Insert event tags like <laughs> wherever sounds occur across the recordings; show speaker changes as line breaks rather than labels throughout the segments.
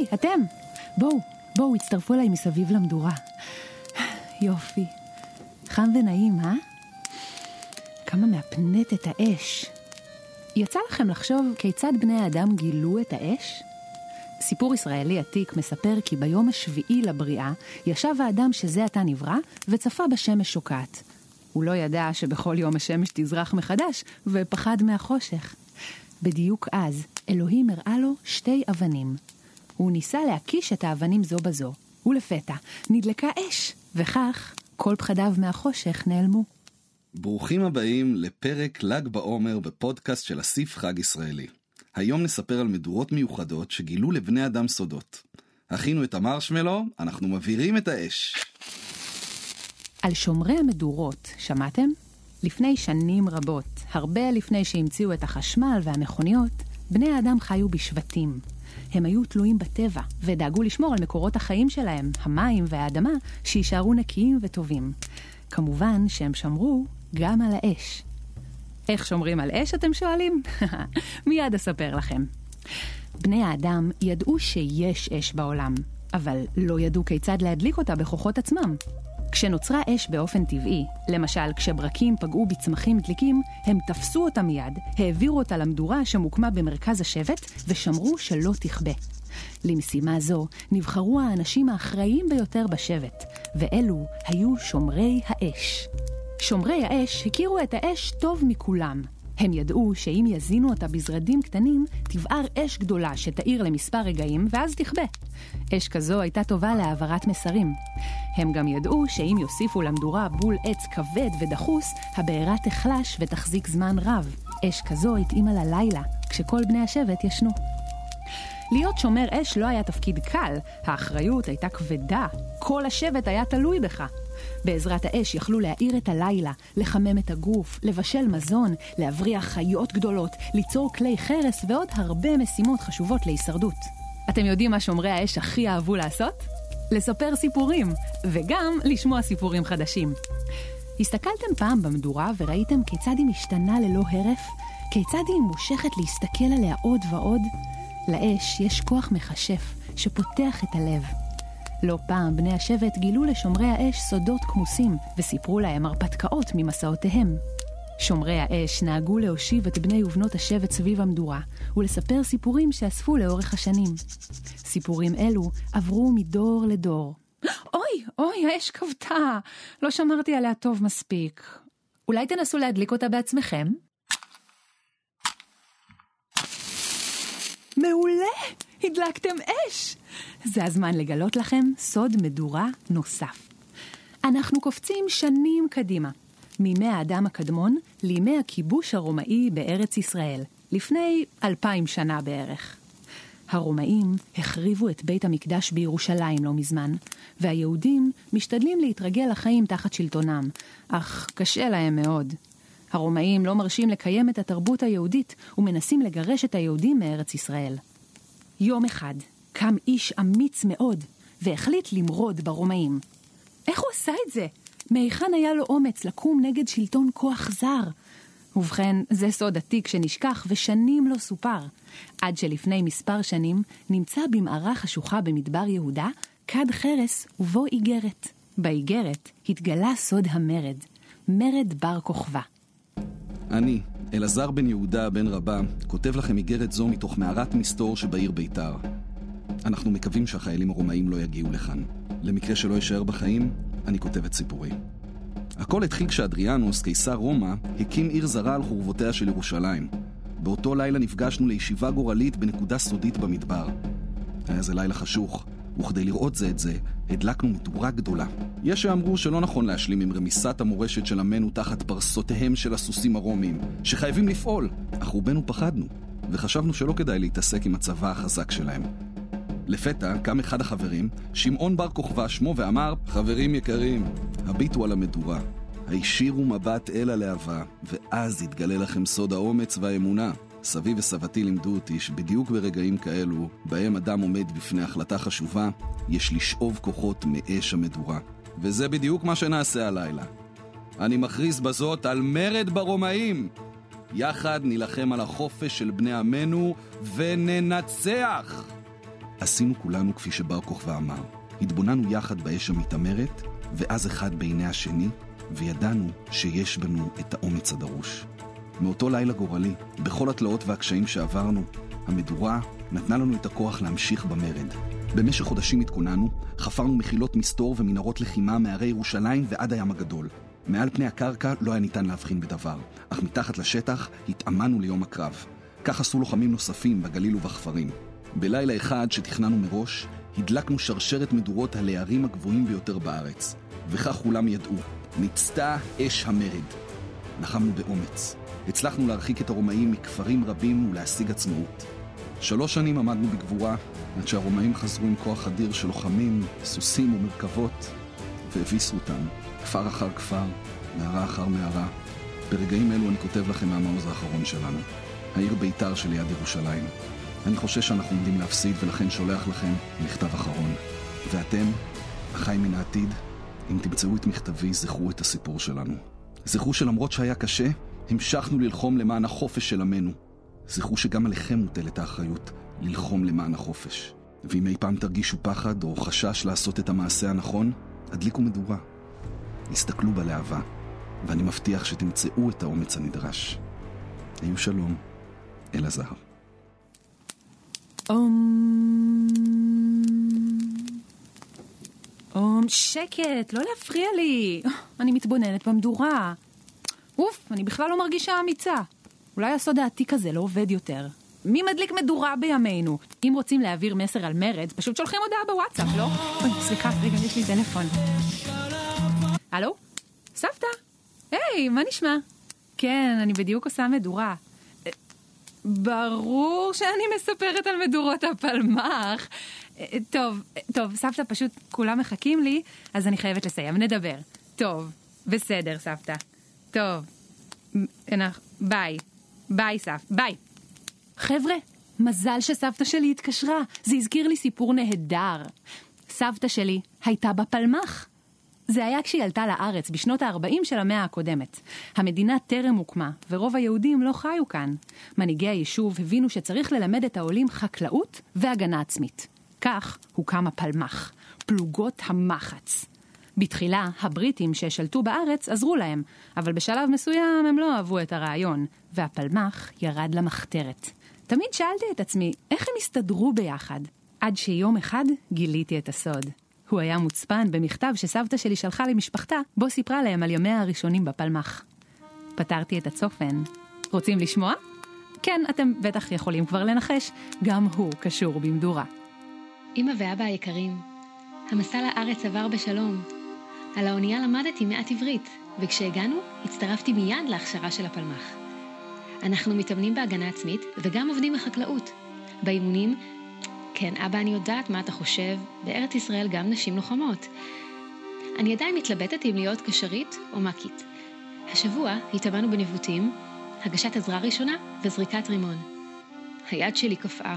היי, אתם! בואו, בואו, הצטרפו אליי מסביב למדורה. יופי. חם ונעים, אה? כמה מהפנטת האש. יצא לכם לחשוב כיצד בני האדם גילו את האש? סיפור ישראלי עתיק מספר כי ביום השביעי לבריאה ישב האדם שזה עתה נברא וצפה בשמש שוקעת. הוא לא ידע שבכל יום השמש תזרח מחדש ופחד מהחושך. בדיוק אז אלוהים הראה לו שתי אבנים. הוא ניסה להקיש את האבנים זו בזו, ולפתע נדלקה אש, וכך כל פחדיו מהחושך נעלמו.
ברוכים הבאים לפרק ל"ג בעומר בפודקאסט של אסיף חג ישראלי. היום נספר על מדורות מיוחדות שגילו לבני אדם סודות. הכינו את המרשמלו, אנחנו מבעירים את האש.
על שומרי המדורות, שמעתם? לפני שנים רבות, הרבה לפני שהמציאו את החשמל והמכוניות, בני האדם חיו בשבטים. הם היו תלויים בטבע, ודאגו לשמור על מקורות החיים שלהם, המים והאדמה, שיישארו נקיים וטובים. כמובן שהם שמרו גם על האש. איך שומרים על אש, אתם שואלים? <laughs> מיד אספר לכם. בני האדם ידעו שיש אש בעולם, אבל לא ידעו כיצד להדליק אותה בכוחות עצמם. כשנוצרה אש באופן טבעי, למשל כשברקים פגעו בצמחים דליקים, הם תפסו אותה מיד, העבירו אותה למדורה שמוקמה במרכז השבט, ושמרו שלא תכבה. למשימה זו נבחרו האנשים האחראיים ביותר בשבט, ואלו היו שומרי האש. שומרי האש הכירו את האש טוב מכולם. הם ידעו שאם יזינו אותה בזרדים קטנים, תבער אש גדולה שתאיר למספר רגעים, ואז תכבה. אש כזו הייתה טובה להעברת מסרים. הם גם ידעו שאם יוסיפו למדורה בול עץ כבד ודחוס, הבעירה תחלש ותחזיק זמן רב. אש כזו התאימה ללילה, כשכל בני השבט ישנו. להיות שומר אש לא היה תפקיד קל, האחריות הייתה כבדה, כל השבט היה תלוי בך. בעזרת האש יכלו להאיר את הלילה, לחמם את הגוף, לבשל מזון, להבריח חיות גדולות, ליצור כלי חרס ועוד הרבה משימות חשובות להישרדות. אתם יודעים מה שומרי האש הכי אהבו לעשות? לספר סיפורים, וגם לשמוע סיפורים חדשים. הסתכלתם פעם במדורה וראיתם כיצד היא משתנה ללא הרף? כיצד היא מושכת להסתכל עליה עוד ועוד? לאש יש כוח מכשף שפותח את הלב. לא פעם בני השבט גילו לשומרי האש סודות כמוסים, וסיפרו להם הרפתקאות ממסעותיהם. שומרי האש נהגו להושיב את בני ובנות השבט סביב המדורה, ולספר סיפורים שאספו לאורך השנים. סיפורים אלו עברו מדור לדור. אוי, אוי, האש כבתה, לא שמרתי עליה טוב מספיק. אולי תנסו להדליק אותה בעצמכם? מעולה! הדלקתם אש! זה הזמן לגלות לכם סוד מדורה נוסף. אנחנו קופצים שנים קדימה, מימי האדם הקדמון לימי הכיבוש הרומאי בארץ ישראל, לפני אלפיים שנה בערך. הרומאים החריבו את בית המקדש בירושלים לא מזמן, והיהודים משתדלים להתרגל לחיים תחת שלטונם, אך קשה להם מאוד. הרומאים לא מרשים לקיים את התרבות היהודית ומנסים לגרש את היהודים מארץ ישראל. יום אחד קם איש אמיץ מאוד והחליט למרוד ברומאים. איך הוא עשה את זה? מהיכן היה לו אומץ לקום נגד שלטון כוח זר? ובכן, זה סוד עתיק שנשכח ושנים לא סופר, עד שלפני מספר שנים נמצא במערה חשוכה במדבר יהודה כד חרס ובו איגרת. באיגרת התגלה סוד המרד, מרד בר כוכבא.
אני, אלעזר בן יהודה בן רבה, כותב לכם איגרת זו מתוך מערת מסתור שבעיר ביתר. אנחנו מקווים שהחיילים הרומאים לא יגיעו לכאן. למקרה שלא יישאר בחיים, אני כותב את סיפורי. הכל התחיל כשאדריאנוס, קיסר רומא, הקים עיר זרה על חורבותיה של ירושלים. באותו לילה נפגשנו לישיבה גורלית בנקודה סודית במדבר. היה זה לילה חשוך, וכדי לראות זה את זה, הדלקנו מדורה גדולה. יש שאמרו שלא נכון להשלים עם רמיסת המורשת של עמנו תחת פרסותיהם של הסוסים הרומיים, שחייבים לפעול, אך רובנו פחדנו, וחשבנו שלא כדאי להתעסק עם הצבא החזק שלהם. לפתע קם אחד החברים, שמעון בר כוכבא שמו, ואמר, חברים יקרים, הביטו על המדורה, הישירו מבט אל הלהבה, ואז יתגלה לכם סוד האומץ והאמונה. סבי וסבתי לימדו אותי שבדיוק ברגעים כאלו, בהם אדם עומד בפני החלטה חשובה, יש לשאוב כוחות מאש המדורה. וזה בדיוק מה שנעשה הלילה. אני מכריז בזאת על מרד ברומאים! יחד נילחם על החופש של בני עמנו וננצח! עשינו כולנו כפי שבר כוכבא אמר. התבוננו יחד באש המתעמרת, ואז אחד בעיני השני, וידענו שיש בנו את האומץ הדרוש. מאותו לילה גורלי, בכל התלאות והקשיים שעברנו, המדורה נתנה לנו את הכוח להמשיך במרד. במשך חודשים התכוננו, חפרנו מחילות מסתור ומנהרות לחימה מהרי ירושלים ועד הים הגדול. מעל פני הקרקע לא היה ניתן להבחין בדבר, אך מתחת לשטח התאמנו ליום הקרב. כך עשו לוחמים נוספים בגליל ובכפרים. בלילה אחד שתכננו מראש, הדלקנו שרשרת מדורות על הערים הגבוהים ביותר בארץ. וכך כולם ידעו, ניצתה אש המרד. נחמנו באומץ. הצלחנו להרחיק את הרומאים מכפרים רבים ולהשיג עצמאות. שלוש שנים עמדנו בגבורה, עד שהרומאים חזרו עם כוח אדיר של לוחמים, סוסים ומרכבות, והביסו אותם, כפר אחר כפר, מערה אחר מערה. ברגעים אלו אני כותב לכם מהמעוז האחרון שלנו, העיר ביתר שליד ירושלים. אני חושש שאנחנו עומדים להפסיד, ולכן שולח לכם מכתב אחרון. ואתם, אחיי מן העתיד, אם תמצאו את מכתבי, זכרו את הסיפור שלנו. זכרו שלמרות שהיה קשה, המשכנו ללחום למען החופש של עמנו. זכרו שגם עליכם מוטלת האחריות ללחום למען החופש. ואם אי פעם תרגישו פחד או חשש לעשות את המעשה הנכון, הדליקו מדורה. הסתכלו בלהבה, ואני מבטיח שתמצאו את האומץ הנדרש. היו שלום, אלעזר.
אום... אום, שקט, לא להפריע לי. אני מתבוננת במדורה. אוף, אני בכלל לא מרגישה אמיצה. אולי הסוד העתיק הזה לא עובד יותר. מי מדליק מדורה בימינו? אם רוצים להעביר מסר על מרד, פשוט שולחים הודעה בוואטסאפ, לא? אוי, סליחה, רגע, יש לי טלפון. הלו? סבתא? היי, מה נשמע? כן, אני בדיוק עושה מדורה. ברור שאני מספרת על מדורות הפלמ"ח. טוב, טוב, סבתא, פשוט כולם מחכים לי, אז אני חייבת לסיים, נדבר. טוב, בסדר, סבתא. טוב, ביי. ביי, סבתא, ביי. חבר'ה, מזל שסבתא שלי התקשרה, זה הזכיר לי סיפור נהדר. סבתא שלי הייתה בפלמ"ח. זה היה כשהיא עלתה לארץ בשנות ה-40 של המאה הקודמת. המדינה טרם הוקמה, ורוב היהודים לא חיו כאן. מנהיגי היישוב הבינו שצריך ללמד את העולים חקלאות והגנה עצמית. כך הוקם הפלמ"ח, פלוגות המחץ. בתחילה, הבריטים ששלטו בארץ עזרו להם, אבל בשלב מסוים הם לא אהבו את הרעיון, והפלמ"ח ירד למחתרת. תמיד שאלתי את עצמי, איך הם הסתדרו ביחד? עד שיום אחד גיליתי את הסוד. הוא היה מוצפן במכתב שסבתא שלי שלחה למשפחתה, בו סיפרה להם על ימיה הראשונים בפלמ"ח. פתרתי את הצופן. רוצים לשמוע? כן, אתם בטח יכולים כבר לנחש, גם הוא קשור במדורה.
אמא ואבא היקרים, המסע לארץ עבר בשלום. על האונייה למדתי מעט עברית, וכשהגענו, הצטרפתי מיד להכשרה של הפלמ"ח. אנחנו מתאמנים בהגנה עצמית וגם עובדים בחקלאות. באימונים, כן, אבא, אני יודעת מה אתה חושב, בארץ ישראל גם נשים לוחמות. אני עדיין מתלבטת אם להיות קשרית או מקית. השבוע התאמנו בניווטים, הגשת עזרה ראשונה וזריקת רימון. היד שלי קפאה.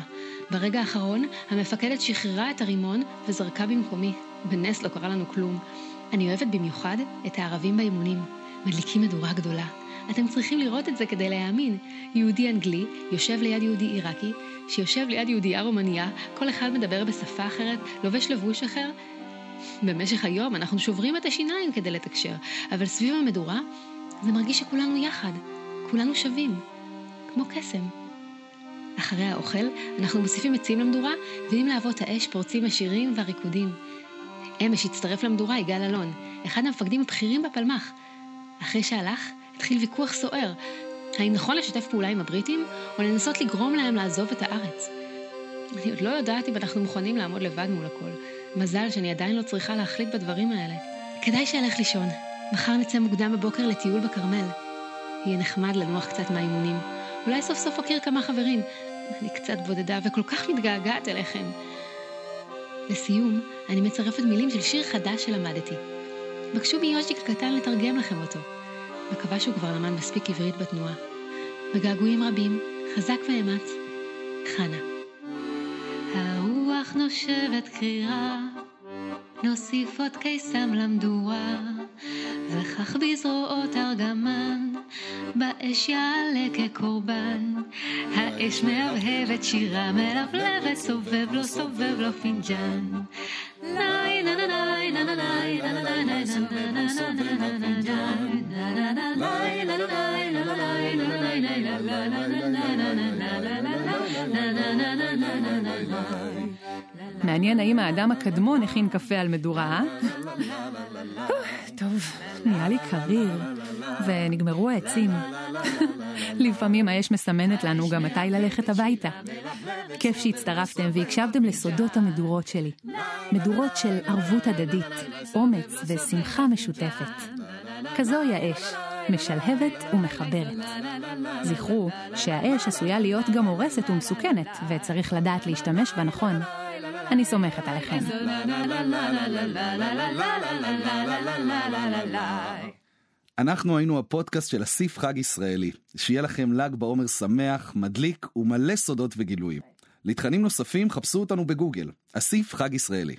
ברגע האחרון, המפקדת שחררה את הרימון וזרקה במקומי. בנס לא קרה לנו כלום. אני אוהבת במיוחד את הערבים באימונים. מדליקים מדורה גדולה. אתם צריכים לראות את זה כדי להאמין. יהודי אנגלי יושב ליד יהודי עיראקי, שיושב ליד יהודייה רומניה, כל אחד מדבר בשפה אחרת, לובש לבוש אחר. במשך היום אנחנו שוברים את השיניים כדי לתקשר, אבל סביב המדורה זה מרגיש שכולנו יחד, כולנו שווים, כמו קסם. אחרי האוכל אנחנו מוסיפים עצים למדורה, ועם להבות האש פורצים השירים והריקודים. אמש הצטרף למדורה יגאל אלון, אחד המפקדים הבכירים בפלמ"ח. אחרי שהלך, התחיל ויכוח סוער. האם נכון לשתף פעולה עם הבריטים, או לנסות לגרום להם לעזוב את הארץ? אני עוד לא יודעת אם אנחנו מוכנים לעמוד לבד מול הכל. מזל שאני עדיין לא צריכה להחליט בדברים האלה. כדאי שאלך לישון. מחר נצא מוקדם בבוקר לטיול בכרמל. יהיה נחמד לנוח קצת מהאימונים. אולי סוף סוף אכיר כמה חברים. אני קצת בודדה וכל כך מתגעגעת אליכם. לסיום, אני מצרפת מילים של שיר חדש שלמדתי. בקשו מיוז'יק הקטן לתרגם לכם אותו. מקווה שהוא כבר למד מספיק עברית בתנועה. בגעגועים רבים, חזק ואמץ, חנה. הרוח נושבת קרירה, נוסיף עוד קיסם למדורה, וכך בזרועות ארגמן
באש יעלה כקורבן. האש מהבהבת שירה מלבלבת, סובב לו סובב לו פינג'ן. ליי
מעניין האם האדם הקדמון הכין קפה על מדורה, אה? טוב, נהיה לי קריר, ונגמרו העצים. לפעמים האש מסמנת לנו גם מתי ללכת הביתה. כיף שהצטרפתם והקשבתם לסודות המדורות שלי. מדורות של ערבות הדדית, אומץ ושמחה משותפת. כזוהי האש, משלהבת ומחברת. זכרו שהאש עשויה להיות גם הורסת ומסוכנת, וצריך לדעת להשתמש בה נכון. אני סומכת עליכם.
אנחנו היינו הפודקאסט של אסיף חג ישראלי. שיהיה לכם ל"ג בעומר שמח, מדליק ומלא סודות וגילויים. לתכנים נוספים חפשו אותנו בגוגל, אסיף חג ישראלי.